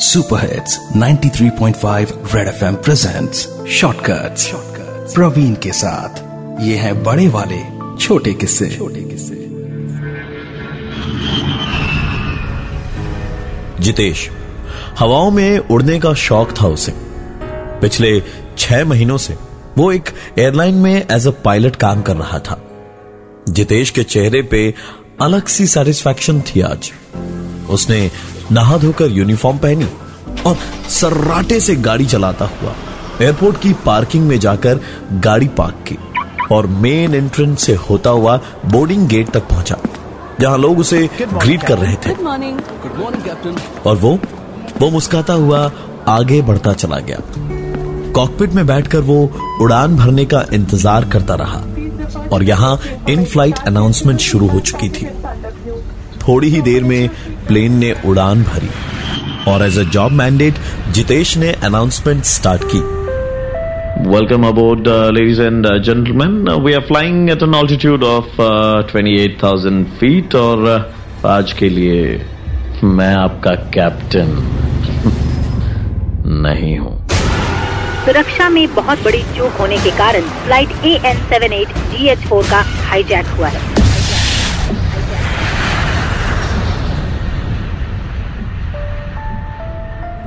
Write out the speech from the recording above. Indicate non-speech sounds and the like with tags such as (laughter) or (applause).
Super hits 93.5 red FM presents shortcuts Praveen के साथ। ये है बड़े वाले छोटे किस्से। छोटे किस्से। जितेश हवाओं में उड़ने का शौक था उसे। पिछले छह महीनों से वो एक एयरलाइन में एज अ पायलट काम कर रहा था। जितेश के चेहरे पे अलग सी सेटिस्फैक्शन थी आज। उसने नहा धोकर यूनिफॉर्म पहनी और सर्राटे से गाड़ी चलाता हुआ एयरपोर्ट की पार्किंग में जाकर गाड़ी पार्क की और मेन एंट्रेंस से होता हुआ बोर्डिंग गेट तक पहुँचा जहाँ लोग उसे ग्रीट कर रहे थे। और वो वो मुस्काता हुआ आगे बढ़ता चला गया। कॉकपिट में बैठकर वो उड़ान भरने का इंतज़ार करता रहा और यहाँ इन फ़्लाइट अनाउंसमेंट शुरू हो चुकी थी। थोड़ी ही देर में प्लेन ने उड़ान भरी। और as a job mandate Jitesh ने अनाउंसमेंट स्टार्ट की। Welcome aboard, uh, ladies and uh, gentlemen. Uh, we are flying at an altitude of uh, 28,000 feet और uh, आज के लिए मैं आपका कैप्टन (laughs) नहीं हूँ। सुरक्षा में बहुत बड़ी चूक होने के कारण flight A N seven eight G H four का हाईजैक हुआ है।